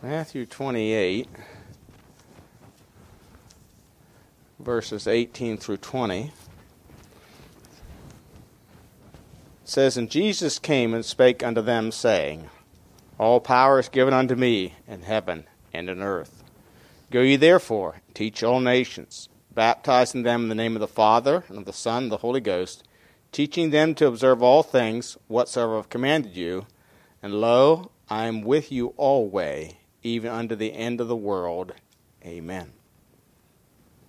Matthew 28, verses 18 through 20. says, And Jesus came and spake unto them, saying, All power is given unto me in heaven and in earth. Go ye therefore, teach all nations, baptizing them in the name of the Father, and of the Son, and the Holy Ghost, teaching them to observe all things whatsoever I have commanded you. And lo, I am with you alway, even unto the end of the world. Amen.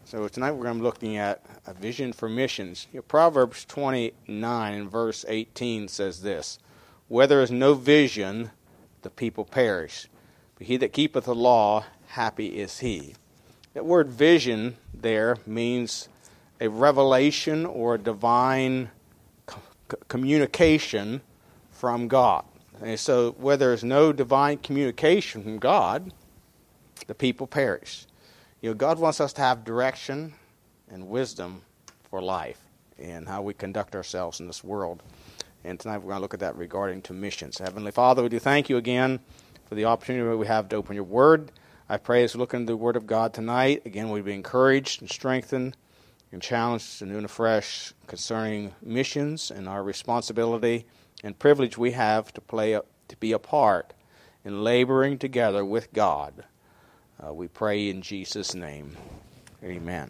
So tonight we're going to be looking at a vision for missions. Proverbs 29 and verse 18 says this Where there is no vision, the people perish. But he that keepeth the law, happy is he. That word vision there means a revelation or a divine communication from God. And so, where there is no divine communication from God, the people perish. You know, God wants us to have direction and wisdom for life and how we conduct ourselves in this world. And tonight we're going to look at that regarding to missions. Heavenly Father, we do thank you again for the opportunity we have to open your word. I pray as we look into the word of God tonight, again, we be encouraged and strengthened and challenged anew and afresh concerning missions and our responsibility and privilege we have to play a, to be a part in laboring together with God uh, we pray in Jesus' name. Amen.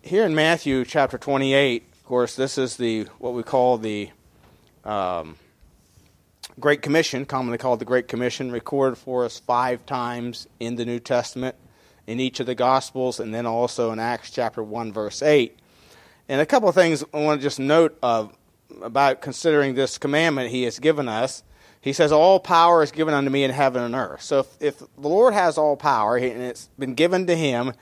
Here in Matthew chapter 28, of course, this is the what we call the um, Great Commission, commonly called the Great Commission, recorded for us five times in the New Testament, in each of the Gospels, and then also in Acts chapter 1, verse 8. And a couple of things I want to just note of about considering this commandment he has given us he says, All power is given unto me in heaven and earth. So if, if the Lord has all power and it's been given to him,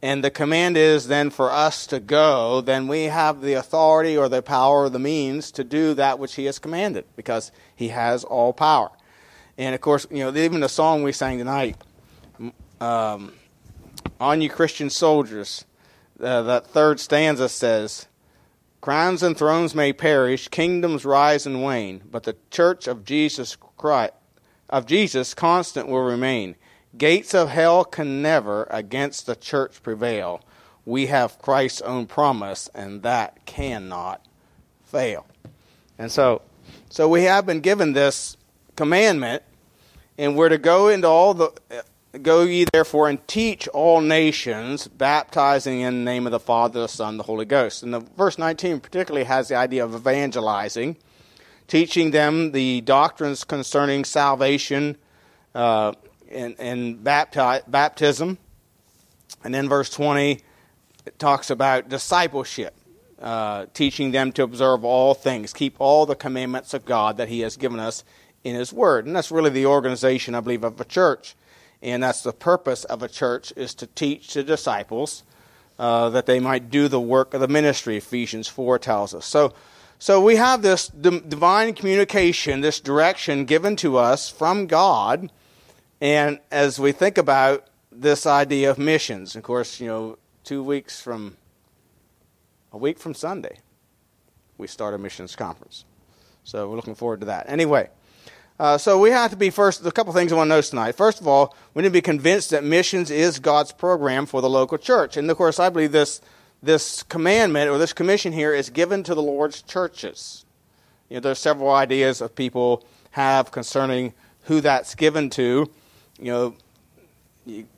and the command is then for us to go, then we have the authority or the power or the means to do that which he has commanded because he has all power. And of course, you know, even the song we sang tonight, um, Onward Christian Soldiers, uh, that third stanza says, Crowns and thrones may perish, kingdoms rise and wane, but the church of Jesus Christ of Jesus constant will remain. Gates of hell can never against the church prevail. We have Christ's own promise, and that cannot fail. And so, so we have been given this commandment, and we're to go into all the Go ye therefore and teach all nations, baptizing in the name of the Father, the Son, the Holy Ghost. And the verse 19 particularly has the idea of evangelizing, teaching them the doctrines concerning salvation uh, and, and bapti- baptism. And then verse 20 it talks about discipleship, uh, teaching them to observe all things, keep all the commandments of God that He has given us in His Word. And that's really the organization, I believe, of a church and that's the purpose of a church is to teach the disciples uh, that they might do the work of the ministry ephesians 4 tells us. So so we have this divine communication this direction given to us from god. And as we think about this idea of missions of course you know two weeks from a week from sunday we start a missions conference. So we're looking forward to that. Anyway uh, so we have to be first, a couple things I want to notice tonight. First of all, we need to be convinced that missions is God's program for the local church. And of course, I believe this, this commandment or this commission here is given to the Lord's churches. You know, there's several ideas of people have concerning who that's given to. You know,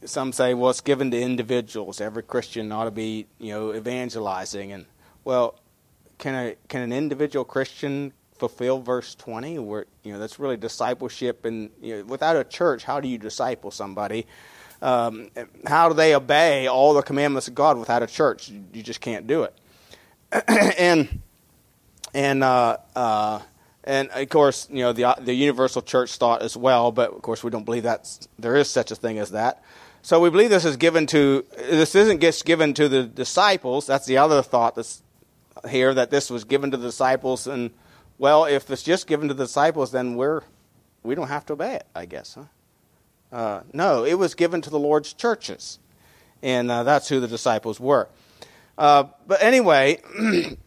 some say, well, it's given to individuals. Every Christian ought to be, you know, evangelizing. And, well, can, a, can an individual Christian fulfill verse 20 where you know that's really discipleship. And you know, without a church how do you disciple somebody? Um, how do they obey all the commandments of god without a church? You just can't do it. And and uh, uh, and of course you know the the universal church thought as well but of course we don't believe that there is such a thing as that. So we believe this is given to this isn't just given to the disciples. That's the other thought that's here that this was given to the disciples and well, if it's just given to the disciples, then we're we don't have to obey it, I guess. Huh? Uh, no, it was given to the Lord's churches, and uh, that's who the disciples were. Uh, but anyway,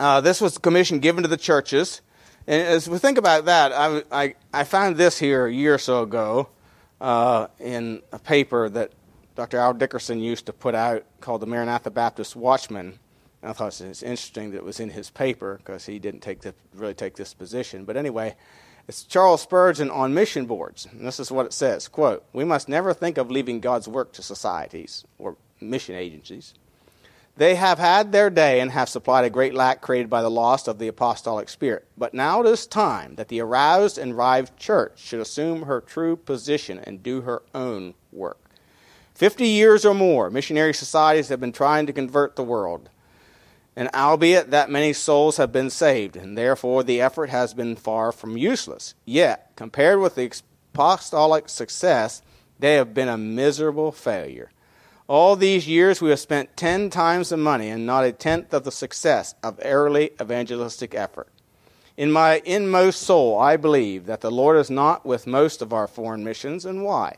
uh, this was the commission given to the churches, And as we think about that, I, I, I found this here a year or so ago uh, in a paper that Dr. Al Dickerson used to put out called the Maranatha Baptist Watchman. I thought it was interesting that it was in his paper because he didn't take the, really take this position. But anyway, it's Charles Spurgeon on mission boards. And this is what it says quote, We must never think of leaving God's work to societies or mission agencies. They have had their day and have supplied a great lack created by the loss of the apostolic spirit. But now it is time that the aroused and revived church should assume her true position and do her own work. Fifty years or more, missionary societies have been trying to convert the world. And albeit that many souls have been saved, and therefore the effort has been far from useless, yet, compared with the apostolic success, they have been a miserable failure. All these years we have spent ten times the money and not a tenth of the success of early evangelistic effort. In my inmost soul, I believe that the Lord is not with most of our foreign missions, and why?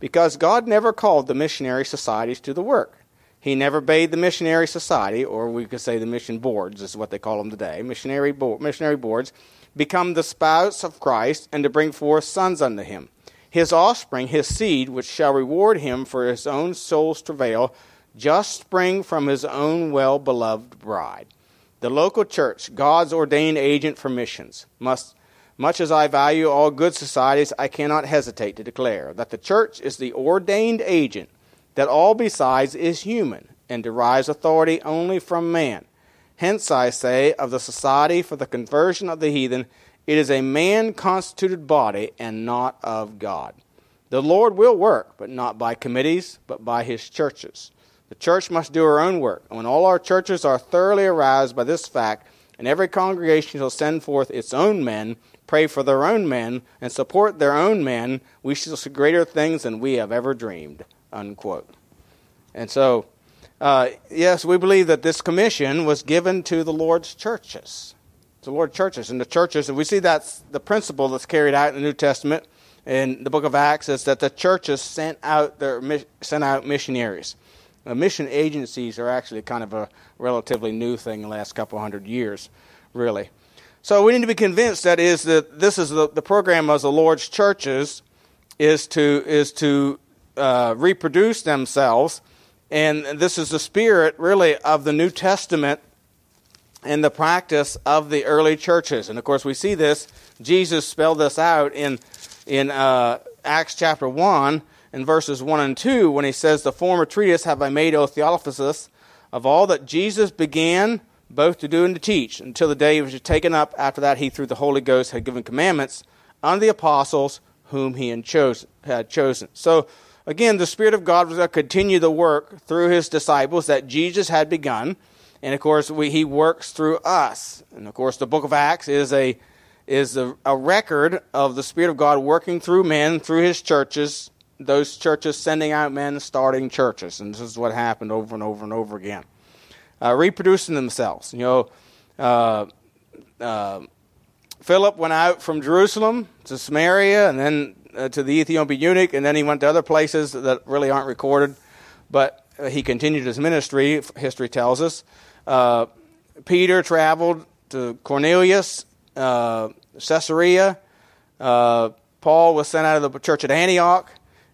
Because God never called the missionary societies to the work. He never bade the missionary society, or we could say the mission boards, is what they call them today, missionary, bo- missionary boards, become the spouse of Christ and to bring forth sons unto him his offspring, his seed, which shall reward him for his own soul's travail, just spring from his own well beloved bride. The local church, God's ordained agent for missions, must, much as I value all good societies, I cannot hesitate to declare that the church is the ordained agent, that all besides is human, and derives authority only from man. Hence, I say, of the Society for the Conversion of the Heathen, it is a man constituted body and not of God. The Lord will work, but not by committees, but by his churches. The church must do her own work. And when all our churches are thoroughly aroused by this fact, and every congregation shall send forth its own men, pray for their own men, and support their own men, we shall see greater things than we have ever dreamed. Unquote. And so, uh, yes, we believe that this commission was given to the Lord's churches the Lord's churches. And the churches, and we see that's the principle that's carried out in the New Testament in the book of Acts, is that the churches sent out their sent out missionaries. Now, mission agencies are actually kind of a relatively new thing in the last couple hundred years, really. So we need to be convinced that is that this is the, the program of the Lord's churches is to is to uh, reproduce themselves, and this is the spirit really of the New Testament in the practice of the early churches. And of course, we see this, Jesus spelled this out in, in uh, Acts chapter 1 in verses 1 and 2 when he says, The former treatise have I made, O Theophilus, of all that Jesus began both to do and to teach, until the day he was taken up. After that, he, through the Holy Ghost, had given commandments unto the apostles whom he had chosen. Again, the Spirit of God was going to continue the work through his disciples that Jesus had begun. And of course, we, he works through us. And of course, the book of Acts is a is a, a record of the Spirit of God working through men, through his churches, those churches sending out men, starting churches. And this is what happened over and over and over again. Uh, reproducing themselves. You know, uh, uh, Philip went out from Jerusalem to Samaria and then uh, to the Ethiopian eunuch, and then he went to other places that really aren't recorded. But uh, he continued his ministry, history tells us. Uh, Peter traveled to Cornelius, uh, Caesarea. Uh, Paul was sent out of the church at Antioch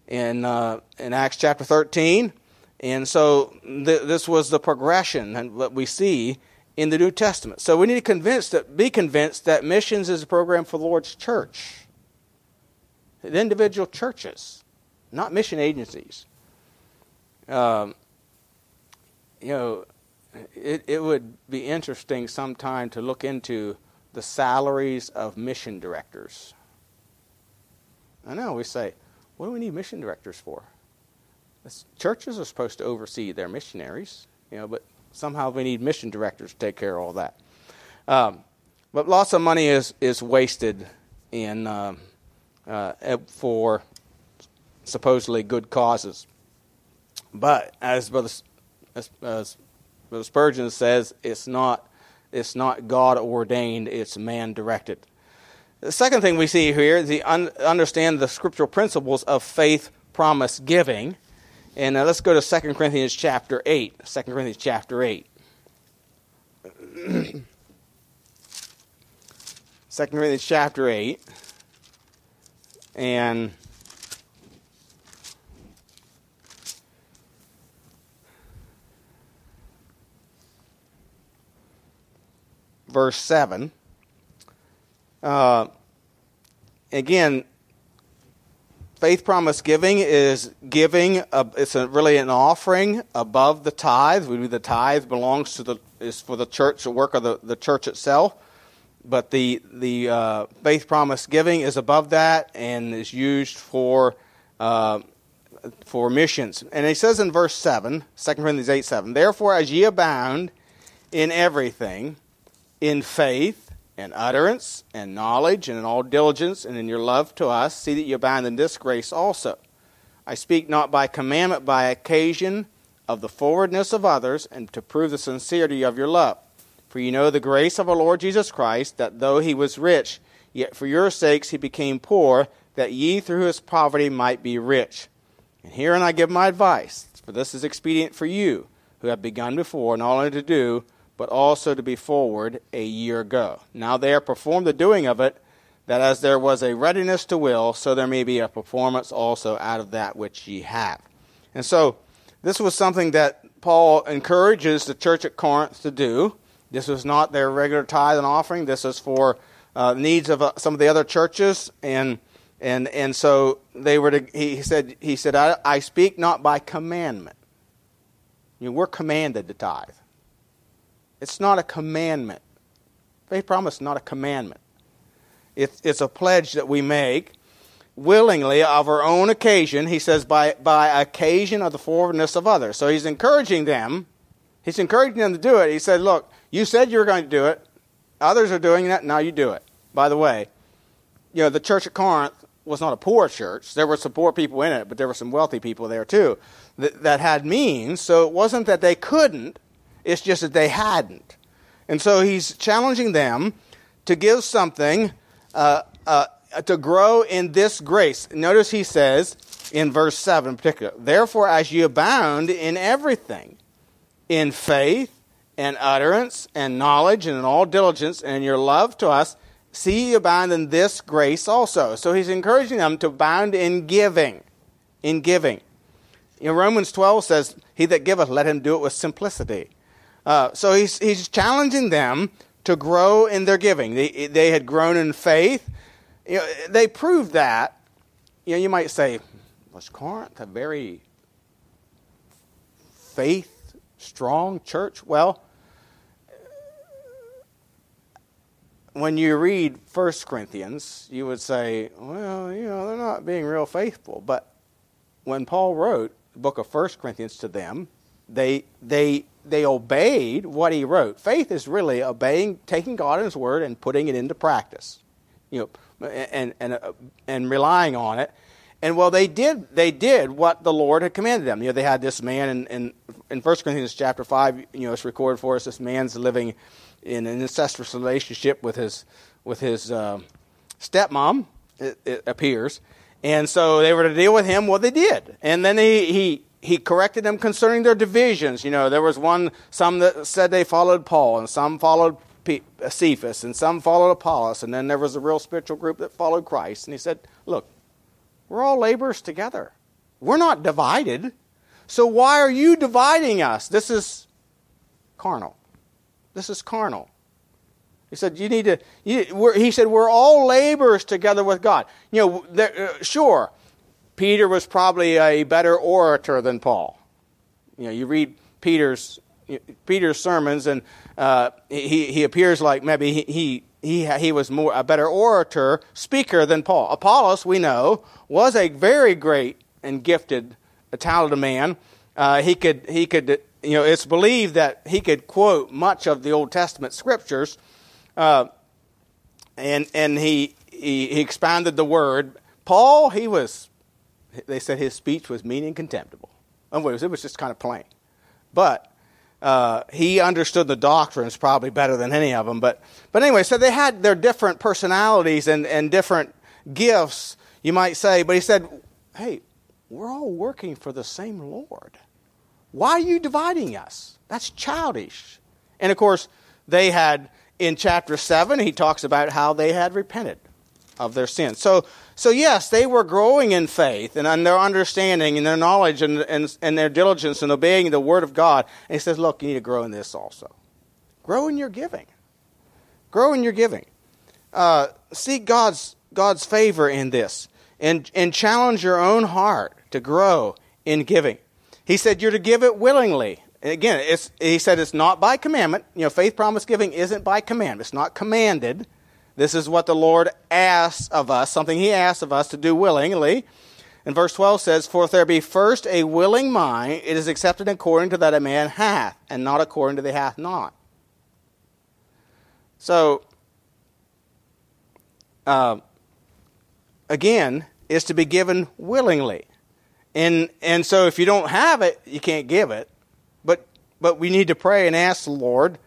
in, uh, in Acts chapter 13. And so th- this was the progression that we see in the New Testament. So we need to convince that, be convinced that missions is a program for the Lord's church, individual churches, not mission agencies. Um, you know, it, it would be interesting sometime to look into the salaries of mission directors. I know we say, what do we need mission directors for? churches are supposed to oversee their missionaries, you know, but somehow we need mission directors to take care of all that. Um, but lots of money is is wasted in um, uh, for supposedly good causes. But as Brother, as, as but Spurgeon says it's not, it's not God ordained, it's man directed. The second thing we see here is the un- understand the scriptural principles of faith promise giving. And uh, let's go to 2 Corinthians chapter 8. 2 Corinthians chapter 8. 2 2 Corinthians chapter 8. And verse 7. Uh, again, faith promise giving is giving. A, it's a, really an offering above the tithe. We, the tithe belongs to the is for the church, the work of the, the church itself. But the the uh, faith promise giving is above that and is used for uh, for missions. And he says in verse 7, 2 Corinthians 8 7, Therefore, as ye abound in everything, in faith and utterance and knowledge and in all diligence and in your love to us, see that you abound in this grace also. I speak not by commandment, by occasion of the forwardness of others, and to prove the sincerity of your love. For you know the grace of our Lord Jesus Christ, that though he was rich, yet for your sakes he became poor, that ye through his poverty might be rich. And herein I give my advice, for this is expedient for you, who have begun before, not only to do, but also to be forward a year ago. Now they are performed the doing of it, that as there was a readiness to will, so there may be a performance also out of that which ye have. And so, this was something that Paul encourages the church at Corinth to do. This was not their regular tithe and offering. This is for uh, needs of uh, some of the other churches, and and and so they were. To, he said. He said, I, "I speak not by commandment. You know, we're commanded to tithe. It's not a commandment. Faith promise is not a commandment. It's, it's a pledge that we make willingly of our own occasion. He says, by, by occasion of the forwardness of others. So he's encouraging them. He's encouraging them to do it. He said, Look, you said you were going to do it. Others are doing that. Now you do it. By the way, you know, the church at Corinth was not a poor church. There were some poor people in it, but there were some wealthy people there too that, that had means. So it wasn't that they couldn't, it's just that they hadn't. And so he's challenging them to give something uh, uh, to grow in this grace. Notice he says in verse 7 in particular, Therefore, as you abound in everything, in faith and utterance and knowledge and in all diligence and in your love to us, see you abound in this grace also. So he's encouraging them to abound in giving. In giving. You know, Romans 12 says, He that giveth, let him do it with simplicity. Uh, so he's, he's challenging them to grow in their giving. They, they had grown in faith. You know, they proved that. You know, you might say, was Corinth a very faith strong church? Well, when you read 1 Corinthians, you would say, well, you know, they're not being real faithful. But when Paul wrote the book of 1 Corinthians to them, they, they they obeyed what he wrote. Faith is really obeying, taking God and His Word and putting it into practice, you know, and and uh, and relying on it. And well, they did they did what the Lord had commanded them. You know, they had this man in in, in 1 Corinthians chapter five. You know, it's recorded for us. This man's living in an incestuous relationship with his with his uh, stepmom. It, it appears. And so they were to deal with him. Well, they did. And then he, he he corrected them concerning their divisions. You know, there was one, some that said they followed Paul, and some followed Cephas, and some followed Apollos, and then there was a real spiritual group that followed Christ. And he said, Look, we're all laborers together. We're not divided. So why are you dividing us? This is carnal. This is carnal. He said, "You need to." You, he said, "We're all laborers together with God." You know, there, uh, sure, Peter was probably a better orator than Paul. You know, you read Peter's Peter's sermons, and uh, he he appears like maybe he, he he he was more a better orator, speaker than Paul. Apollos, we know, was a very great and gifted, talented man. Uh, he could he could you know it's believed that he could quote much of the Old Testament scriptures, uh, and and he, he he expounded the word. Paul, he was they said his speech was mean and contemptible. In it was just kind of plain. But uh, he understood the doctrines probably better than any of them. But, but anyway, so they had their different personalities and, and different gifts, you might say. But he said, hey, we're all working for the same Lord. Why are you dividing us? That's childish. And of course, they had in chapter 7, he talks about how they had repented of their sins. So, so yes, they were growing in faith and in their understanding and their knowledge and, and, and their diligence in obeying the word of God. And he says, look, you need to grow in this also. Grow in your giving. Grow in your giving. Uh, seek God's, God's favor in this and, and challenge your own heart to grow in giving. He said you're to give it willingly. And again, he said it's not by commandment. You know, faith promise giving isn't by command. It's not commanded. This is what the Lord asks of us, something He asks of us to do willingly. And verse 12 says, For if there be first a willing mind, it is accepted according to that a man hath, and not according to the hath not. So, uh, again, is to be given willingly. And, and so if you don't have it, you can't give it. But, but we need to pray and ask the Lord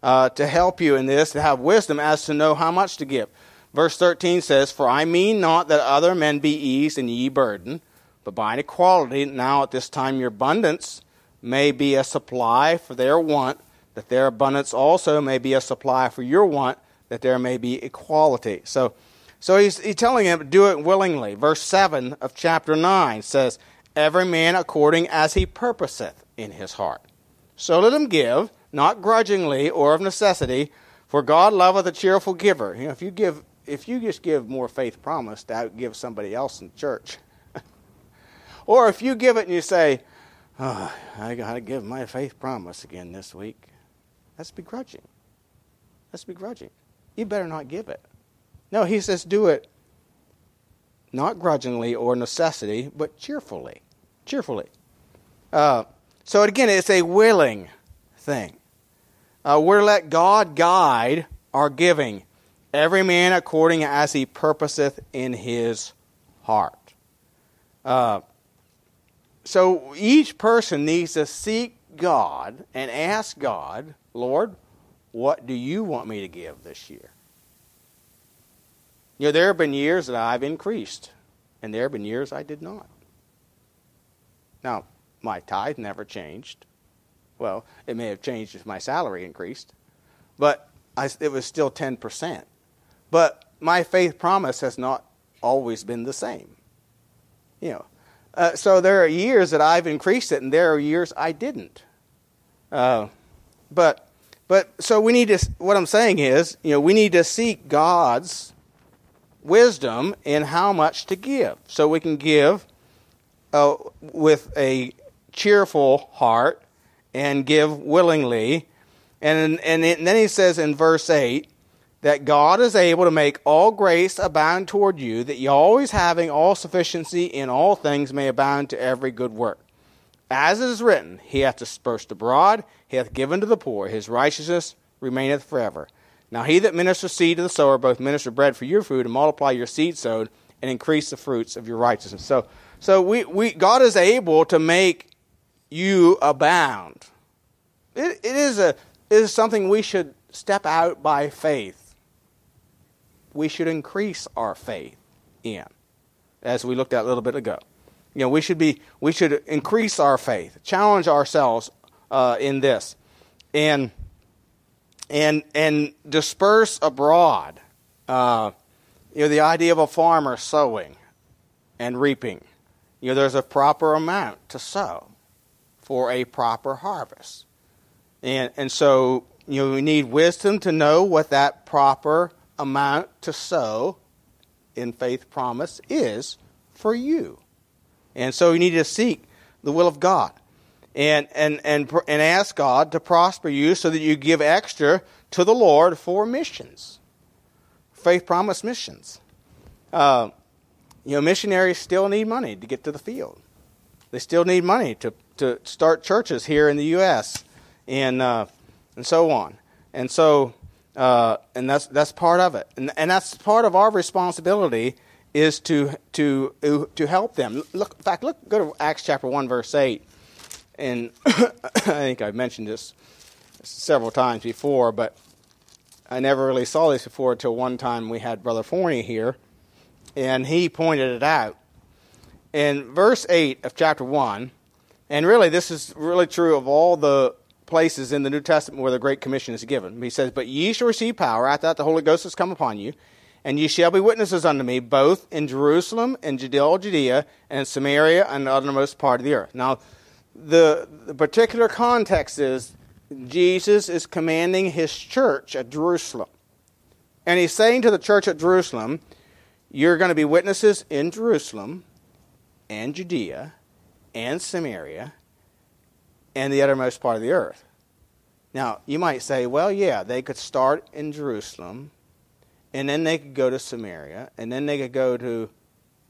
uh, to help you in this, to have wisdom as to know how much to give. Verse 13 says, For I mean not that other men be eased and ye burden, but by an equality, now at this time your abundance may be a supply for their want, that their abundance also may be a supply for your want, that there may be equality. So, so he's, he's telling him, do it willingly. Verse 7 of chapter 9 says, Every man according as he purposeth in his heart. So let him give, not grudgingly or of necessity, for God loveth a cheerful giver. You know, if you give, if you just give more faith promise to give somebody else in church, or if you give it and you say, oh, I got to give my faith promise again this week, that's begrudging. That's begrudging. You better not give it. No, he says do it not grudgingly or necessity, but cheerfully. Cheerfully. Uh, so again, it's a willing thing. Uh, we're to let God guide our giving, every man according as he purposeth in his heart. Uh, so each person needs to seek God and ask God, Lord, what do you want me to give this year? You know, there have been years that I've increased, and there have been years I did not. Now, my tithe never changed. Well, it may have changed if my salary increased, but I, it was still 10%. But my faith promise has not always been the same. You know, uh, so there are years that I've increased it, and there are years I didn't. Uh, but but so we need to. What I'm saying is, you know, we need to seek God's wisdom in how much to give, so we can give uh, with a cheerful heart and give willingly. And, and, and then he says in verse 8 that God is able to make all grace abound toward you, that you always having all sufficiency in all things may abound to every good work. As it is written, He hath dispersed abroad, He hath given to the poor, His righteousness remaineth forever. Now he that ministers seed to the sower both minister bread for your food and multiply your seed sowed and increase the fruits of your righteousness. So, so we, we, God is able to make you abound. It, it, is a, it is something we should step out by faith. We should increase our faith in, as we looked at a little bit ago. You know, we should be we should increase our faith, challenge ourselves uh, in this, and and and disperse abroad. Uh, you know, the idea of a farmer sowing and reaping. You know, there's a proper amount to sow for a proper harvest. And, and so, you know, we need wisdom to know what that proper amount to sow in faith promise is for you. And so you need to seek the will of God and, and, and, and ask God to prosper you so that you give extra to the Lord for missions, faith promise missions. Uh, you know, missionaries still need money to get to the field. They still need money to to start churches here in the U.S. and uh, and so on. And so uh, and that's that's part of it, and and that's part of our responsibility is to to to help them. Look, in fact, look go to Acts chapter one verse eight, and I think I've mentioned this several times before, but I never really saw this before until one time we had Brother Forney here, and he pointed it out. In verse eight of chapter one, and really, this is really true of all the places in the New Testament where the Great Commission is given. He says, But ye shall receive power after that the Holy Ghost has come upon you, and ye shall be witnesses unto me both in Jerusalem and Judea, Judea and Samaria and the uttermost part of the earth. Now, the, the particular context is Jesus is commanding his church at Jerusalem. And he's saying to the church at Jerusalem, You're going to be witnesses in Jerusalem and Judea and Samaria and the uttermost part of the earth. Now, you might say, well, yeah, they could start in Jerusalem, and then they could go to Samaria, and then they could go to,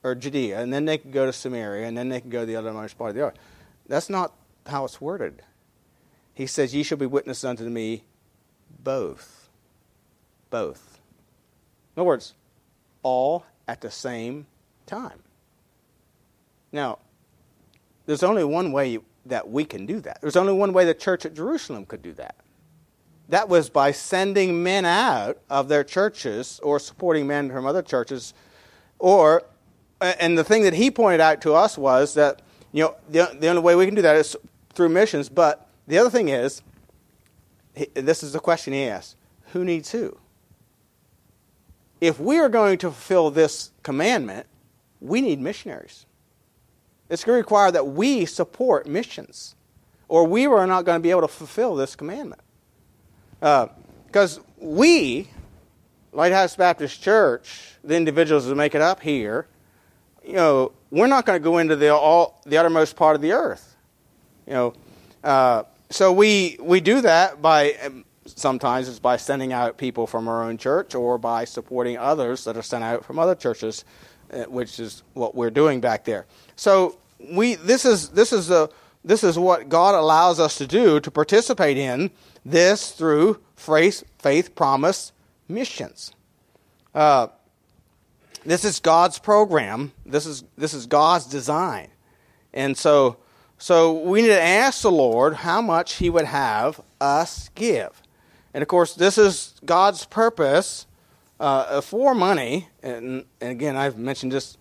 or Judea, and then they could go to Samaria, and then they could go to the uttermost part of the earth. That's not how it's worded. He says, Ye shall be witnesses unto me both. Both. In other words, all at the same time. Now, there's only one way that we can do that. There's only one way the church at Jerusalem could do that. That was by sending men out of their churches or supporting men from other churches. Or, and the thing that he pointed out to us was that, you know, the, the only way we can do that is through missions. But the other thing is, this is the question he asked who needs who? If we are going to fulfill this commandment, we need missionaries. It's going to require that we support missions, or we are not going to be able to fulfill this commandment. Because uh, we, Lighthouse Baptist Church, the individuals that make it up here, you know, we're not going to go into the all the uttermost part of the earth. You know, uh, so we we do that by um, sometimes it's by sending out people from our own church or by supporting others that are sent out from other churches, uh, which is what we're doing back there. So we this is this is a this is what God allows us to do to participate in this through faith, faith promise missions. Uh, this is God's program. This is this is God's design, and so so we need to ask the Lord how much He would have us give, and of course this is God's purpose uh, for money. And, and again, I've mentioned this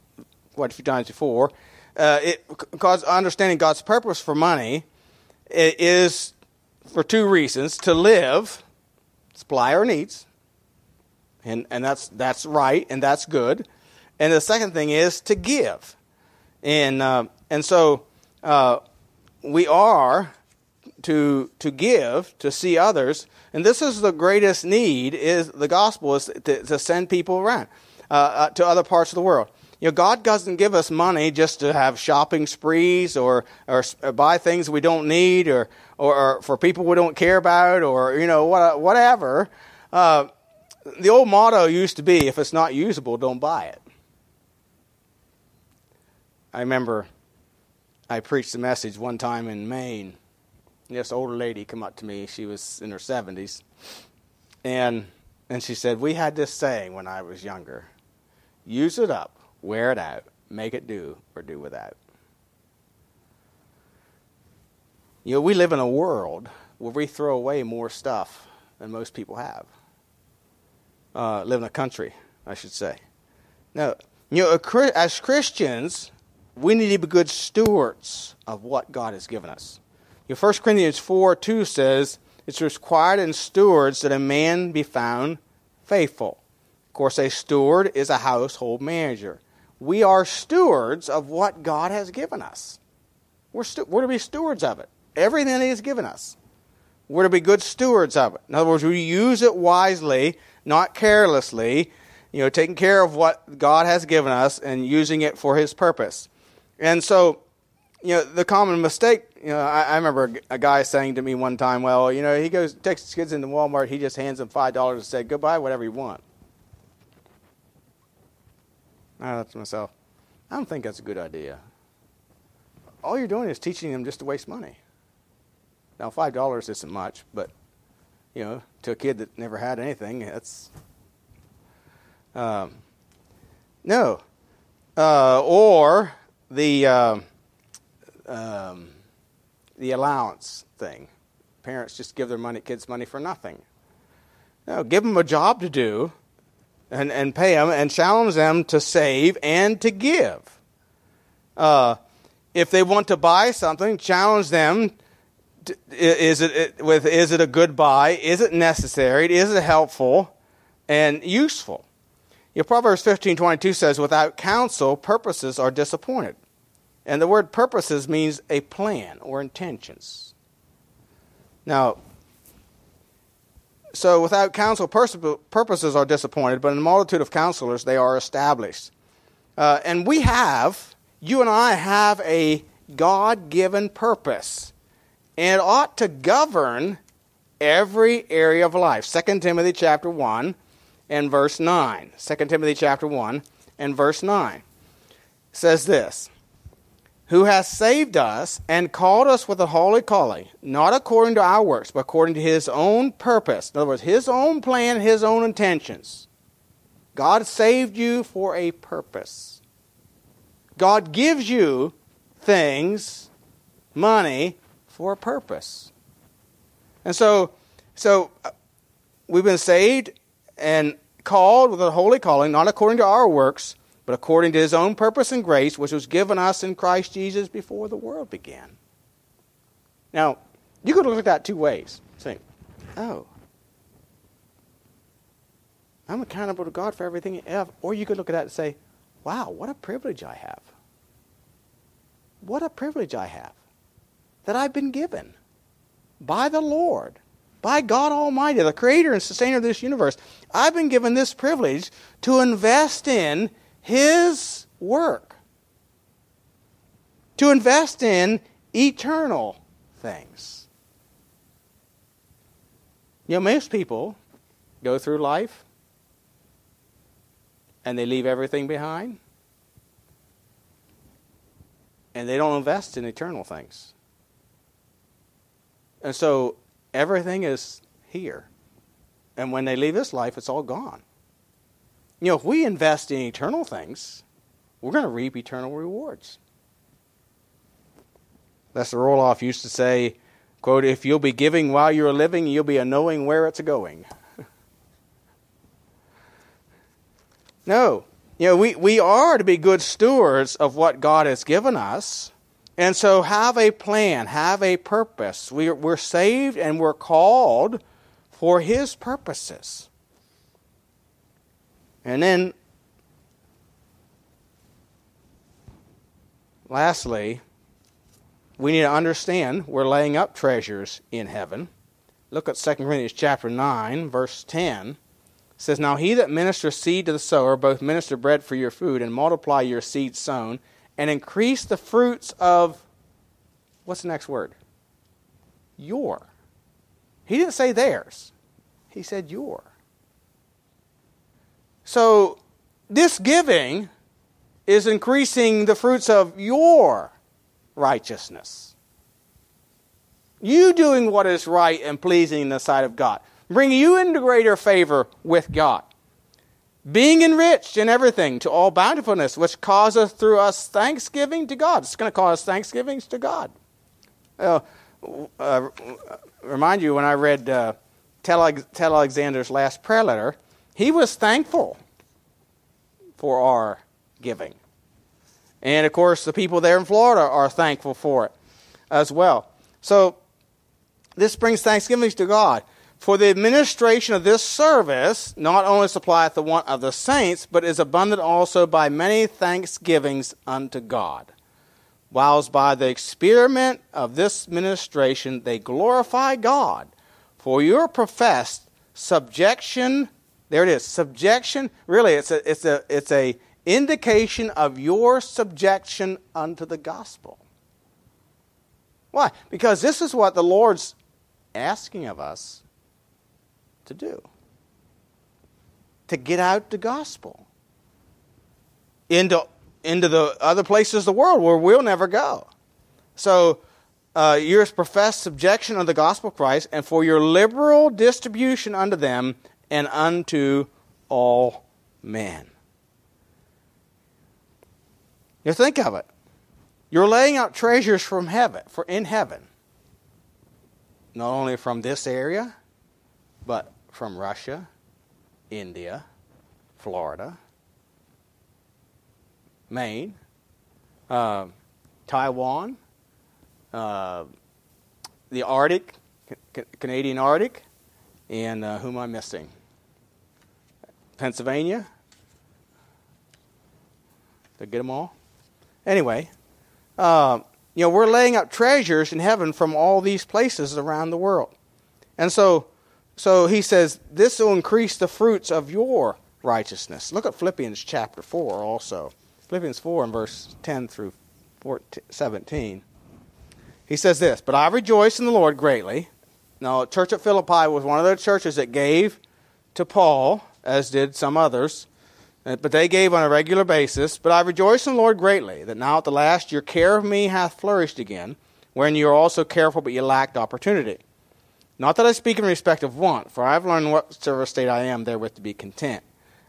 quite a few times before uh, it, because understanding God's purpose for money is for two reasons: to live, supply our needs, and and that's that's right and that's good. And the second thing is to give, and uh, and so uh, we are to to give to see others. And this is the greatest need: is the gospel is to, to send people around uh, uh to other parts of the world. You know, God doesn't give us money just to have shopping sprees or, or, or buy things we don't need or, or, or, for people we don't care about or, you know, what, whatever. Uh, the old motto used to be if it's not usable, don't buy it. I remember I preached a message one time in Maine. This older lady come up to me. She was in her 70s. And, and she said, We had this saying when I was younger use it up wear it out, make it do, or do without. You know, we live in a world where we throw away more stuff than most people have. Uh, live in a country, I should say. Now, you know, as Christians, we need to be good stewards of what God has given us. You know, 1 Corinthians 4 2 says, It's required in stewards that a man be found faithful. Of course, a steward is a household manager we are stewards of what God has given us. We're, stu- we're to be stewards of it. Everything that He has given us. We're to be good stewards of it. In other words, we use it wisely, not carelessly, you know, taking care of what God has given us and using it for His purpose. And so, you know, the common mistake, you know, I, I remember a guy saying to me one time, well, you know, he goes, takes his kids into Walmart, he just hands them $5 and said, go buy whatever you want. I thought to myself, I don't think that's a good idea. All you're doing is teaching them just to waste money. Now, five dollars isn't much, but you know, to a kid that never had anything, that's um, no. Uh, or the uh, um, the allowance thing. Parents just give their money, kids money for nothing. No, give them a job to do, and, and pay them and challenge them to save and to give. Uh, if they want to buy something, challenge them is it with is it a good buy? Is it necessary? Is it helpful and useful? You Proverbs fifteen twenty two says, "Without counsel, purposes are disappointed." And the word purposes means a plan or intentions. Now, so without counsel, purposes are disappointed, but in a multitude of counselors, they are established. Uh, and we have, you and I have a God given purpose. And it ought to govern every area of life. 2 Timothy chapter 1 and verse 9. 2 Timothy chapter 1 and verse 9 says this who has saved us and called us with a holy calling, not according to our works, but according to his own purpose. In other words, his own plan, his own intentions. God saved you for a purpose. God gives you things, money, for a purpose. And so, so uh, we've been saved and called with a holy calling, not according to our works, but according to his own purpose and grace, which was given us in Christ Jesus before the world began. Now, you could look at that two ways. Say, oh, I'm accountable to God for everything Or you could look at that and say, wow, what a privilege I have. What a privilege I have that I've been given by the Lord, by God Almighty, the creator and sustainer of this universe. I've been given this privilege to invest in his work, to invest in eternal things. You know, most people go through life and they leave everything behind and they don't invest in eternal things. And so everything is here. And when they leave this life, it's all gone. You know, if we invest in eternal things, we're going to reap eternal rewards. Lester Roloff used to say, quote, if you'll be giving while you're living, you'll be a knowing where it's going. no. You know, we, we are to be good stewards of what God has given us. And so have a plan, have a purpose. We're, we're saved and we're called for His purposes. And then, lastly, we need to understand we're laying up treasures in heaven. Look at 2 Corinthians chapter 9, verse 10. It says, Now he that ministers seed to the sower, both minister bread for your food, and multiply your seed sown, and increase the fruits of, what's the next word? Your. He didn't say theirs, he said your. So, this giving is increasing the fruits of your righteousness. You doing what is right and pleasing in the sight of God, bringing you into greater favor with God. Being enriched in everything to all bountifulness, which causeth through us thanksgiving to God. It's going to cause thanksgivings to God. Uh, uh, remind you when I read uh, Alexander's last prayer letter, he was thankful for our giving. And of course, the people there in Florida are thankful for it as well. So, this brings thanksgivings to God. For the administration of this service not only supplieth the want of the saints, but is abundant also by many thanksgivings unto God. Whilst by the experiment of this ministration they glorify God for your professed subjection there it is. Subjection, really, it's a, it's a, it's a indication of your subjection unto the gospel. Why? Because this is what the Lord's asking of us to do to get out the gospel into, into the other places of the world where we'll never go. So, uh, your professed subjection of the gospel of Christ, and for your liberal distribution unto them and unto all men. You think of it. You're laying out treasures from heaven, for in heaven. Not only from this area, but from Russia, India, Florida, Maine, uh, Taiwan, uh, the Arctic, C- Canadian Arctic, and uh, who am I missing? Pennsylvania. Did I get them all? Anyway, uh, you know, we're laying up treasures in heaven from all these places around the world. And so, so he says, this will increase the fruits of your righteousness. Look at Philippians chapter 4 also. Philippians 4 and verse 10 through 14, 17. He says this, But I rejoice in the Lord greatly. Now, church at Philippi was one of the churches that gave to Paul, as did some others. Uh, but they gave on a regular basis. But I rejoice in the Lord greatly, that now at the last your care of me hath flourished again, wherein you are also careful, but you lacked opportunity. Not that I speak in respect of want, for I have learned whatsoever state I am therewith to be content.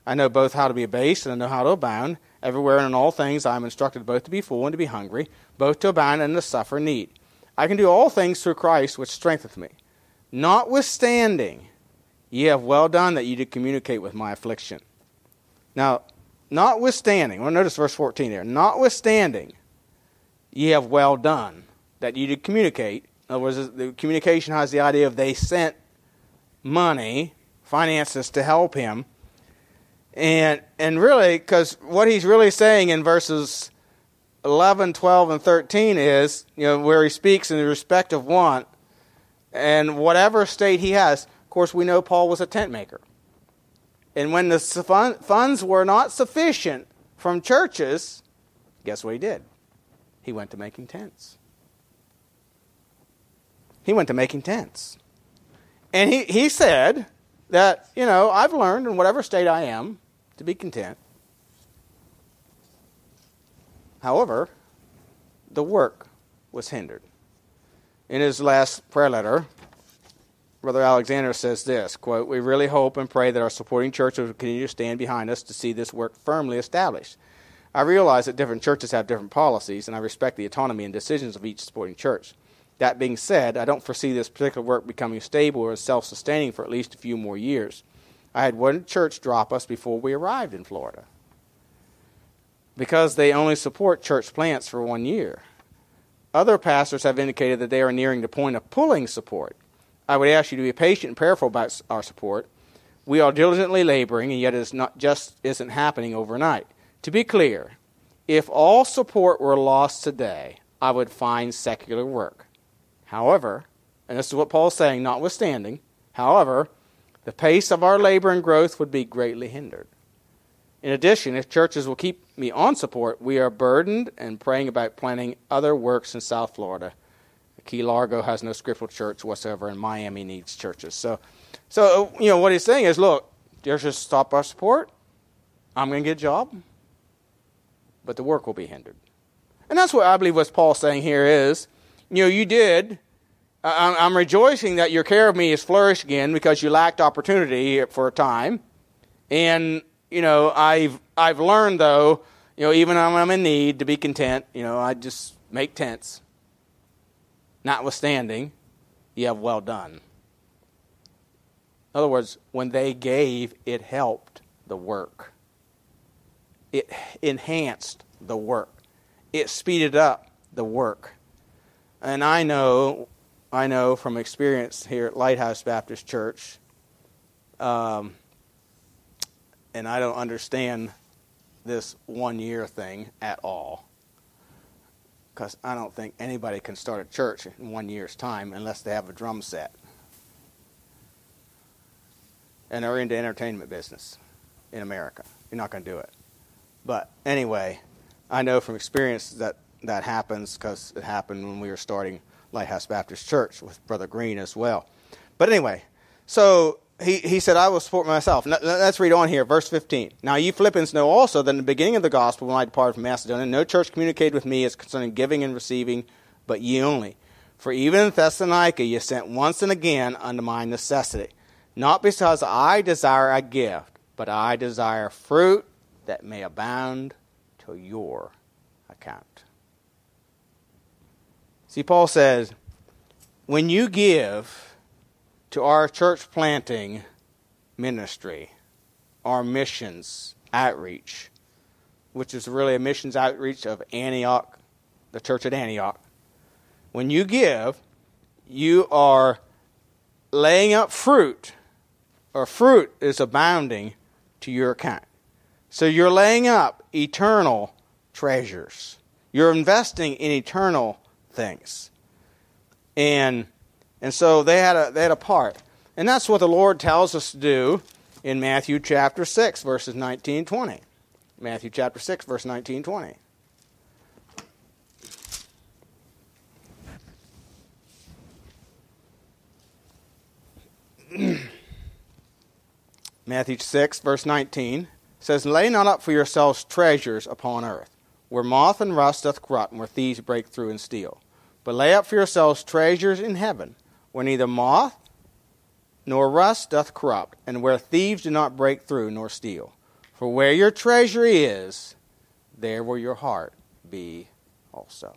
I know both how to be abased and I know how to abound. Everywhere and in all things I am instructed both to be full and to be hungry, both to abound and to suffer need. I can do all things through Christ which strengtheneth me. Notwithstanding, ye have well done that ye did communicate with my affliction. Now, notwithstanding, well, notice verse 14 there. Notwithstanding, ye have well done that ye did communicate. In other words, the communication has the idea of they sent money, finances to help him. And, and really, because what he's really saying in verses 11, 12, and 13 is, you know, where he speaks in the respect of want, and whatever state he has. Of course, we know Paul was a tent maker. And when the funds were not sufficient from churches, guess what he did? He went to making tents. He went to making tents. And he, he said that, you know, I've learned in whatever state I am to be content. However, the work was hindered. In his last prayer letter, Brother Alexander says this quote, We really hope and pray that our supporting churches will continue to stand behind us to see this work firmly established. I realize that different churches have different policies, and I respect the autonomy and decisions of each supporting church. That being said, I don't foresee this particular work becoming stable or self sustaining for at least a few more years. I had one church drop us before we arrived in Florida because they only support church plants for one year. Other pastors have indicated that they are nearing the point of pulling support. I would ask you to be patient and prayerful about our support. We are diligently laboring, and yet it is not just isn't happening overnight. To be clear, if all support were lost today, I would find secular work. However, and this is what Paul's saying, notwithstanding, however, the pace of our labor and growth would be greatly hindered. In addition, if churches will keep me on support, we are burdened and praying about planning other works in South Florida Key Largo has no scriptural church whatsoever, and Miami needs churches. So, so you know what he's saying is, look, there's just stop our support. I'm going to get a job, but the work will be hindered. And that's what I believe what Paul's saying here is, you know, you did. I'm rejoicing that your care of me has flourished again because you lacked opportunity for a time, and you know I've I've learned though, you know, even when I'm in need, to be content. You know, I just make tents Notwithstanding, you have well done. In other words, when they gave, it helped the work. It enhanced the work. It speeded up the work. And I know, I know from experience here at Lighthouse Baptist Church, um, and I don't understand this one year thing at all because I don't think anybody can start a church in one year's time unless they have a drum set. And they're into entertainment business in America. You're not going to do it. But anyway, I know from experience that that happens because it happened when we were starting Lighthouse Baptist Church with Brother Green as well. But anyway, so he, he said, I will support myself. let's read on here, verse 15. Now, you Philippians know also that in the beginning of the gospel, when I departed from Macedonia, no church communicated with me as concerning giving and receiving, but ye only. For even in Thessalonica ye sent once and again unto my necessity. Not because I desire a gift, but I desire fruit that may abound to your account. See, Paul says, when you give, to our church planting ministry, our missions outreach, which is really a missions outreach of Antioch, the church at Antioch. When you give, you are laying up fruit, or fruit is abounding to your account. So you're laying up eternal treasures. You're investing in eternal things. And and so they had a they had a part. And that's what the Lord tells us to do in Matthew chapter 6 verses 19 20. Matthew chapter 6 verse 19 20. Matthew 6, verse 19 says, Lay not up for yourselves treasures upon earth, where moth and rust doth corrupt, and where thieves break through and steal. But lay up for yourselves treasures in heaven, where neither moth nor rust doth corrupt, and where thieves do not break through nor steal. For where your treasure is, there will your heart be also.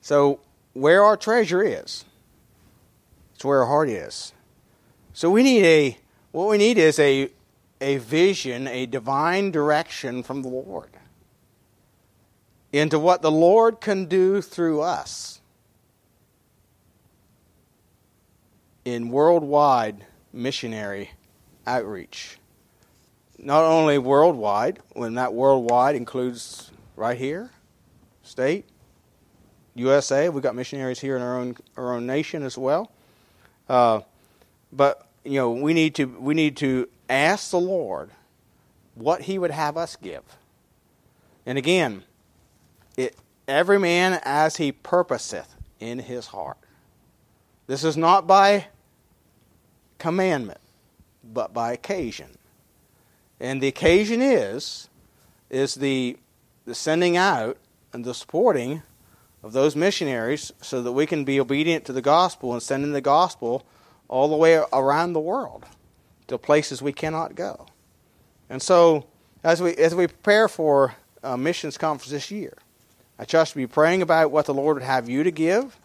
So, where our treasure is, it's where our heart is. So we need a what we need is a a vision, a divine direction from the Lord into what the Lord can do through us in worldwide missionary outreach. Not only worldwide, when that worldwide includes right here, state, USA. We've got missionaries here in our own our own nation as well. Uh, but you know, we need to we need to ask the Lord what He would have us give. And again, it every man as he purposeth in his heart. This is not by commandment, but by occasion. And the occasion is is the the sending out and the supporting of those missionaries so that we can be obedient to the gospel and sending the gospel all the way around the world to places we cannot go. And so, as we as we prepare for a missions conference this year, I trust to be praying about what the Lord would have you to give,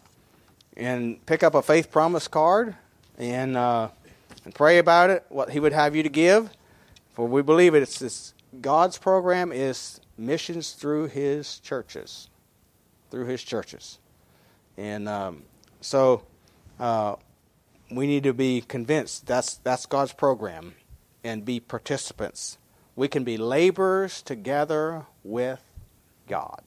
and pick up a faith promise card and uh, and pray about it, what He would have you to give, for we believe it. It's this, God's program is missions through His churches through his churches. And um, so uh, we need to be convinced that's, that's God's program and be participants. We can be laborers together with God.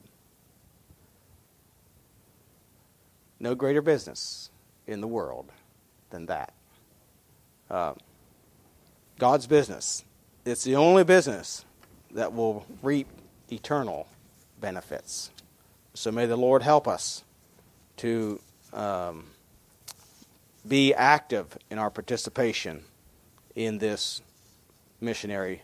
No greater business in the world than that. Uh, God's business. It's the only business that will reap eternal benefits. So may the Lord help us to um, be active in our participation in this missionary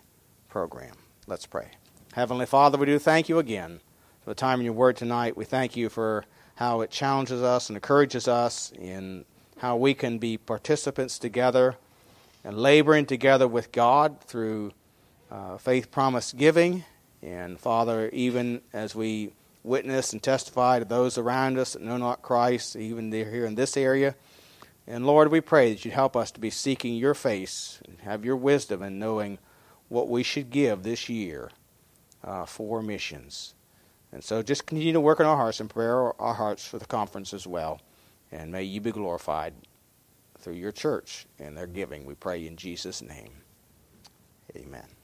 program. Let's pray. Heavenly Father, we do thank you again for the time in your word tonight. We thank you for how it challenges us and encourages us in how we can be participants together and laboring together with God through uh, faith promise giving. And Father, even as we witness and testify to those around us that know not Christ, even here in this area. And Lord, we pray that you'd help us to be seeking your face and have your wisdom in knowing what we should give this year uh, for missions. And so just continue to work in our hearts and prepare our hearts for the conference as well. And may you be glorified through your church and their giving. We pray in Jesus' name. Amen.